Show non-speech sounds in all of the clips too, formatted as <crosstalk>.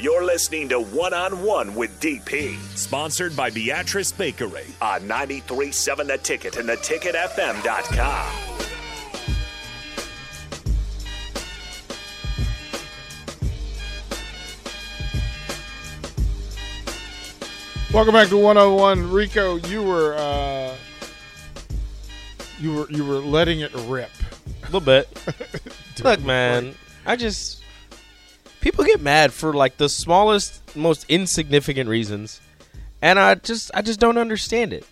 You're listening to One on One with DP Sponsored by Beatrice Bakery. on 93.7 The Ticket and theticketfm.com. Welcome back to 101. Rico, you were uh, you were you were letting it rip. A little bit. <laughs> Look, man, I just people get mad for like the smallest, most insignificant reasons, and I just I just don't understand it.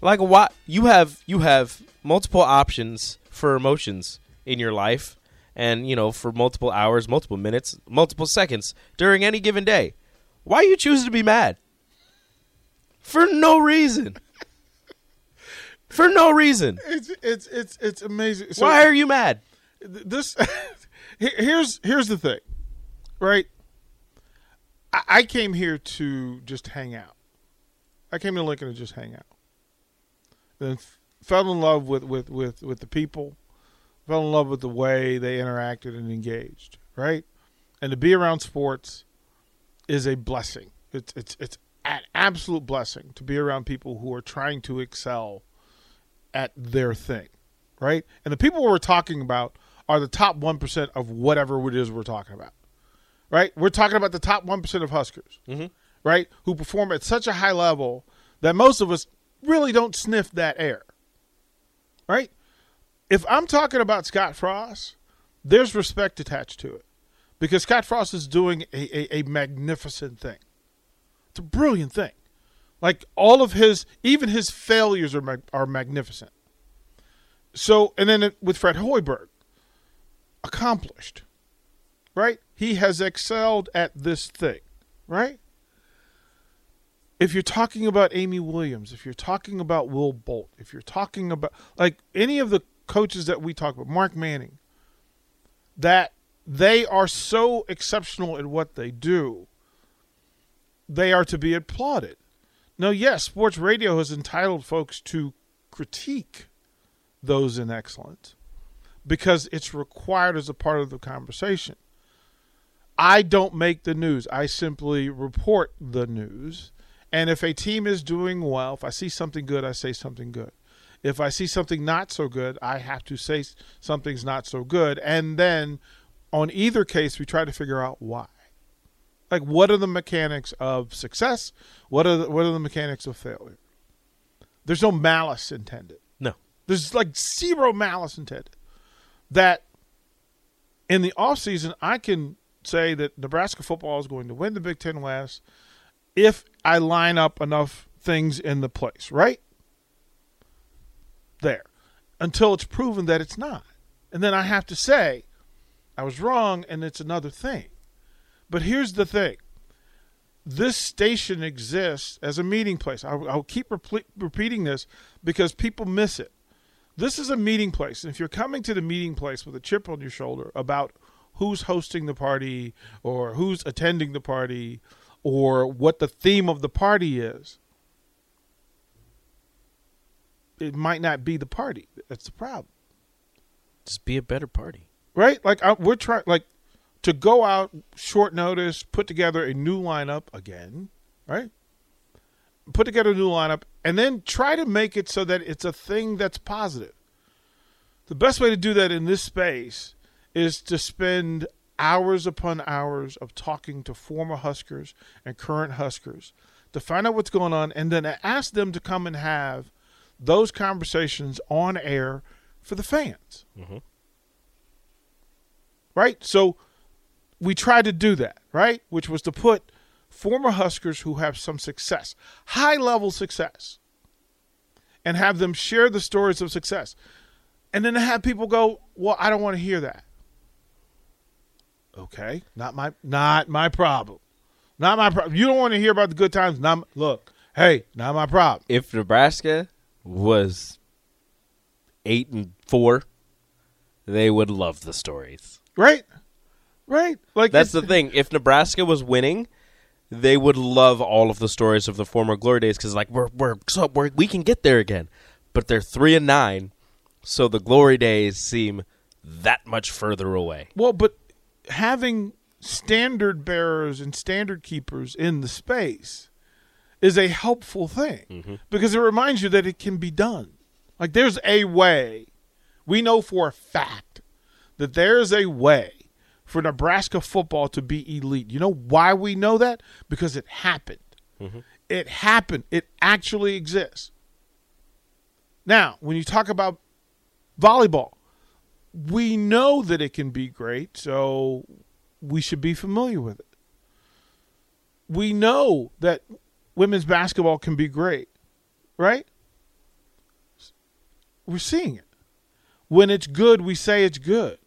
Like, why you have you have multiple options for emotions in your life, and you know for multiple hours, multiple minutes, multiple seconds during any given day. Why you choose to be mad? For no reason. <laughs> For no reason. It's it's it's it's amazing. So Why are you mad? this? <laughs> here's here's the thing, right? I, came here to just hang out. I came to Lincoln to just hang out. Then fell in love with with with with the people. Fell in love with the way they interacted and engaged. Right, and to be around sports is a blessing. It's it's it's an absolute blessing to be around people who are trying to excel at their thing, right? And the people we're talking about are the top 1% of whatever it is we're talking about, right? We're talking about the top 1% of Huskers, mm-hmm. right? Who perform at such a high level that most of us really don't sniff that air, right? If I'm talking about Scott Frost, there's respect attached to it because Scott Frost is doing a, a, a magnificent thing. It's a brilliant thing. Like all of his, even his failures are mag- are magnificent. So, and then with Fred Hoiberg, accomplished, right? He has excelled at this thing, right? If you're talking about Amy Williams, if you're talking about Will Bolt, if you're talking about like any of the coaches that we talk about, Mark Manning, that they are so exceptional in what they do, they are to be applauded. Now, yes, sports radio has entitled folks to critique those in excellence because it's required as a part of the conversation. I don't make the news. I simply report the news. And if a team is doing well, if I see something good, I say something good. If I see something not so good, I have to say something's not so good. And then on either case, we try to figure out why. Like, what are the mechanics of success? What are the, what are the mechanics of failure? There's no malice intended. No. There's like zero malice intended. That in the offseason, I can say that Nebraska football is going to win the Big Ten West if I line up enough things in the place, right? There. Until it's proven that it's not. And then I have to say, I was wrong and it's another thing. But here's the thing this station exists as a meeting place. I'll, I'll keep repeating this because people miss it. This is a meeting place. And if you're coming to the meeting place with a chip on your shoulder about who's hosting the party or who's attending the party or what the theme of the party is, it might not be the party. That's the problem Just be a better party. right? Like I, we're trying, like to go out short notice, put together a new lineup again, right? Put together a new lineup, and then try to make it so that it's a thing that's positive. The best way to do that in this space is to spend hours upon hours of talking to former Huskers and current Huskers to find out what's going on, and then ask them to come and have those conversations on air for the fans mm-hmm. right? So we tried to do that, right? Which was to put former Huskers who have some success, high level success, and have them share the stories of success. And then to have people go, "Well, I don't want to hear that." Okay, not my not my problem. Not my problem. You don't want to hear about the good times. Not look. Hey, not my problem. If Nebraska was eight and four, they would love the stories. Right? Right? Like That's the thing. If Nebraska was winning, they would love all of the stories of the former glory days because, like, we're we're so we're, we can get there again. But they're three and nine, so the glory days seem that much further away. Well, but having standard bearers and standard keepers in the space is a helpful thing mm-hmm. because it reminds you that it can be done. Like there's a way. We know for a fact that there is a way for Nebraska football to be elite. You know why we know that? Because it happened. Mm-hmm. It happened. It actually exists. Now, when you talk about volleyball, we know that it can be great, so we should be familiar with it. We know that women's basketball can be great, right? We're seeing it. When it's good, we say it's good.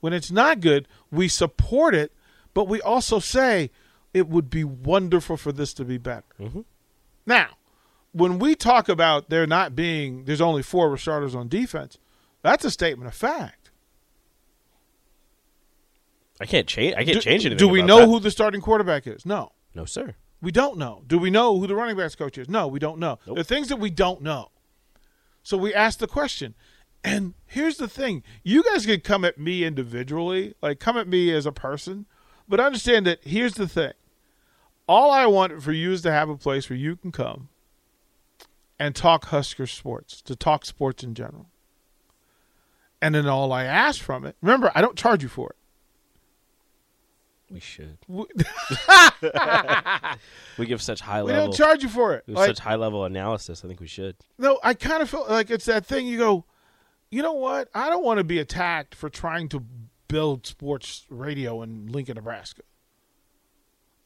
When it's not good, we support it, but we also say it would be wonderful for this to be better. Mm-hmm. Now, when we talk about there not being, there's only four starters on defense, that's a statement of fact. I can't change. I can't do, change anything. Do we know that. who the starting quarterback is? No. No, sir. We don't know. Do we know who the running backs coach is? No, we don't know. Nope. The things that we don't know. So we ask the question. And here's the thing. You guys can come at me individually, like come at me as a person, but understand that here's the thing. All I want for you is to have a place where you can come and talk Husker sports, to talk sports in general. And then all I ask from it, remember, I don't charge you for it. We should. <laughs> We, give such high level. we level. don't charge you for it. we give Like, such high level analysis. I think we should. No, I kind of feel like it's that thing you go, you know what? I don't want to be attacked for trying to build sports radio in Lincoln, Nebraska.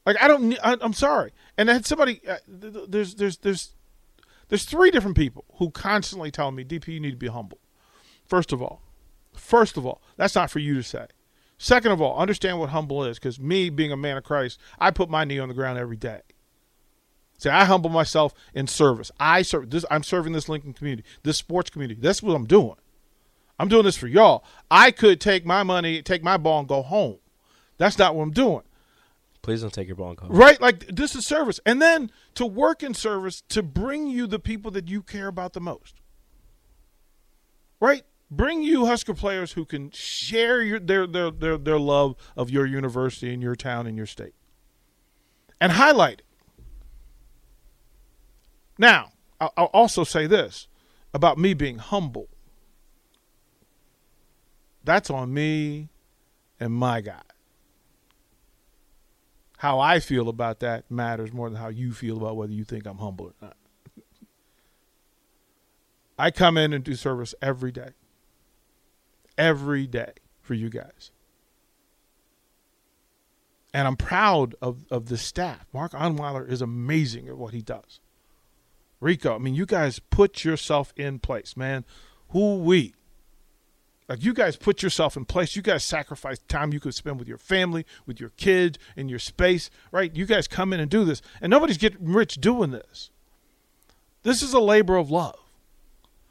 Like I don't, ne- I, I'm sorry. And I had somebody. Uh, th- th- there's, there's, there's, there's three different people who constantly tell me, DP, you need to be humble. First of all, first of all, that's not for you to say. Second of all, understand what humble is, because me being a man of Christ, I put my knee on the ground every day. Say, I humble myself in service. I serve this. I'm serving this Lincoln community, this sports community. That's what I'm doing. I'm doing this for y'all. I could take my money, take my ball, and go home. That's not what I'm doing. Please don't take your ball and go. Right? Like this is service, and then to work in service to bring you the people that you care about the most. Right? Bring you Husker players who can share your their their their, their love of your university and your town and your state, and highlight it. Now, I'll also say this about me being humble. That's on me and my guy. How I feel about that matters more than how you feel about whether you think I'm humble or not. I come in and do service every day. Every day for you guys. And I'm proud of, of the staff. Mark Onweiler is amazing at what he does. Rico, I mean, you guys put yourself in place, man. Who we? Like you guys put yourself in place. You guys sacrifice time you could spend with your family, with your kids, in your space, right? You guys come in and do this, and nobody's getting rich doing this. This is a labor of love.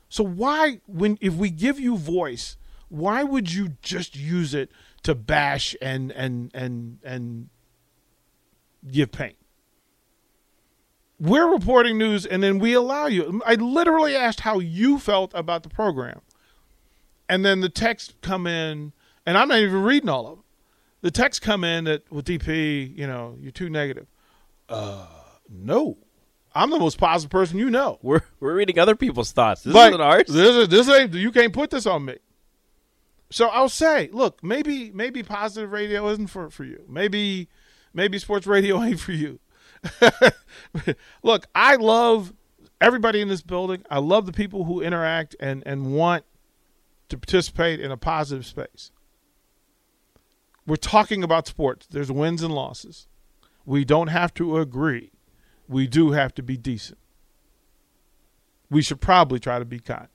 So why, when if we give you voice, why would you just use it to bash and and and and give pain? We're reporting news, and then we allow you. I literally asked how you felt about the program and then the text come in, and I'm not even reading all of them. The text come in that with DP, you know, you're too negative. Uh, no, I'm the most positive person you know. We're we're reading other people's thoughts. This But isn't ours. This is this ain't you can't put this on me. So I'll say, look, maybe maybe positive radio isn't for for you. Maybe maybe sports radio <laughs> ain't for you. <laughs> look, I love everybody in this building. I love the people who interact and and want to participate in a positive space. We're talking about sports. There's wins and losses. We don't have to agree. We do have to be decent. We should probably try to be kind.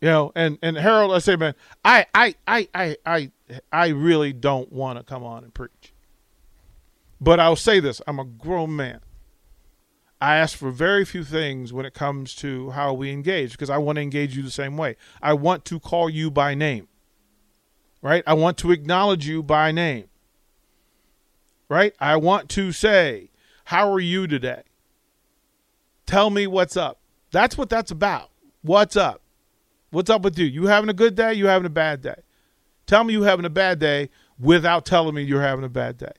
You know, and and Harold, I say, man, I I I I I I really don't want to come on and preach. But I'll say this: I'm a grown man. I ask for very few things when it comes to how we engage because I want to engage you the same way. I want to call you by name. Right? I want to acknowledge you by name. Right? I want to say, "How are you today?" Tell me what's up. That's what that's about. What's up? What's up with you? You having a good day? You having a bad day? Tell me you having a bad day. without telling me you're having a bad day.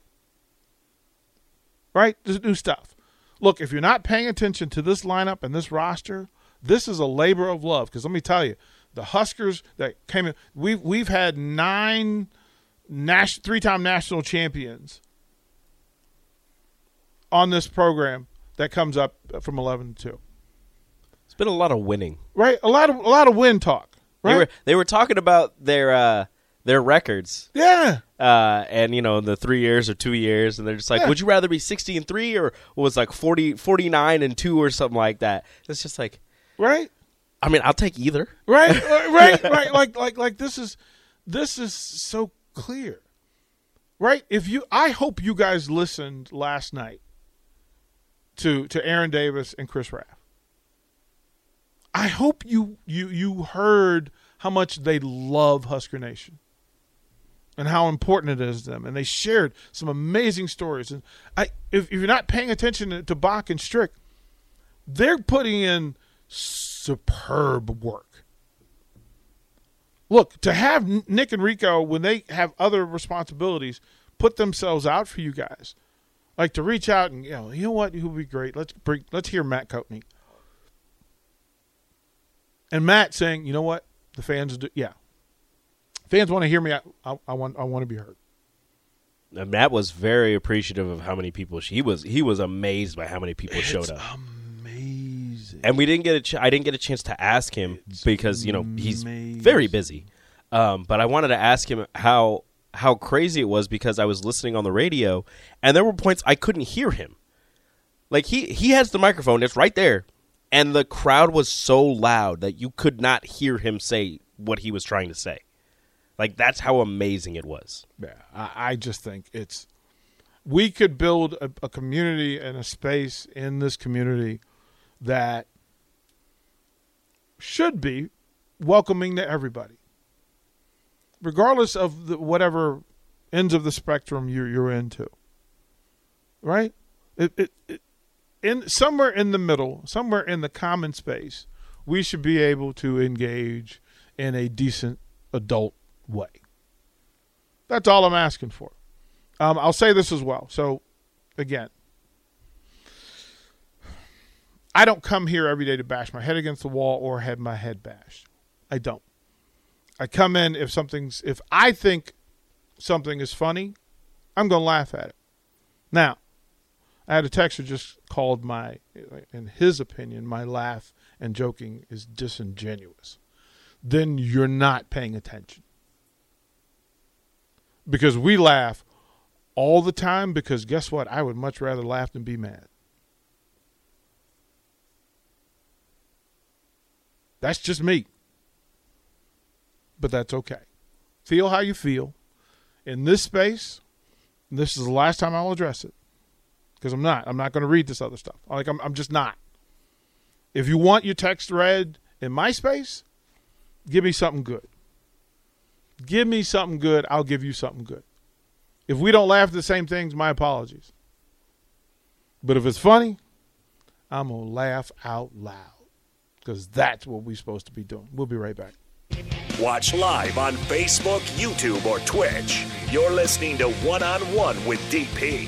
Right? This new stuff. Look, if you're not paying attention to this lineup and this roster, this is a labor of love. Because let me tell you, the Huskers that came in, we've we've had nine nas- three-time national champions on this program that comes up from 11 to 2. It's been a lot of winning. Right? A lot of a lot of win talk. Right? They were they were talking about their uh, their records. yeah. Uh, and you know the three years or two years, and they're just like, Yeah. would you rather be sixty and three or was like 40, 49 and two or something like that? It's just like, Right? I mean, I'll take either. right <laughs> uh, right right like like like this is this is so clear right if you i hope you guys listened last night to to aaron davis and chris raff i hope you you you heard how much they love husker nation and how important it is to them. And they shared some amazing stories. And i if, if you're not paying attention to, to bach and strick they're putting in superb work. Look to have Nick and Rico when they have other responsibilities put themselves out for you guys, like to reach out and you know you know what? Who would be great. Let's bring let's hear Matt Coatney and Matt saying you know what the fans do yeah fans want to hear me I, I, I want I want to be heard. And Matt was very appreciative of how many people he was. He was amazed by how many people showed up. Amazing. and we didn't get a ch- I didn't get a chance to ask him because you know he's amazing. very busy. Um, but I wanted to ask him how how crazy it was because I was listening on the radio and there were points I couldn't hear him. Like he he has the microphone, it's right there, and the crowd was so loud that you could not hear him say what he was trying to say. Like that's how amazing it was. Yeah, I, I just think it's we could build a, a community and a space in this community that should be welcoming to everybody, regardless of the, whatever ends of the spectrum you're you're into. Right? It, it, it, in somewhere in the middle, somewhere in the common space, we should be able to engage in a decent adult way. That's all I'm asking for. Um, I'll say this as well. So, again, I don't come here every day to bash my head against the wall or have my head bashed. I don't. I come in if something's if I think something is funny, I'm going to laugh at it. Now, I had a texter just called my, in his opinion, my laugh and joking is disingenuous. Then you're not paying attention. Because we laugh all the time because guess what? I would much rather laugh than be mad. That's just me. But that's okay. Feel how you feel. In this space this is the last time i'll address it because i'm not i'm not going to read this other stuff like I'm, I'm just not if you want your text read in my space give me something good give me something good, I'll give you something good. If we don't laugh at the same things, my apologies. But if it's funny, I'm going to laugh out loud because that's what we're supposed to be doing. We'll be right back. Watch live on Facebook, YouTube, or Twitch. You're listening to One on One with DP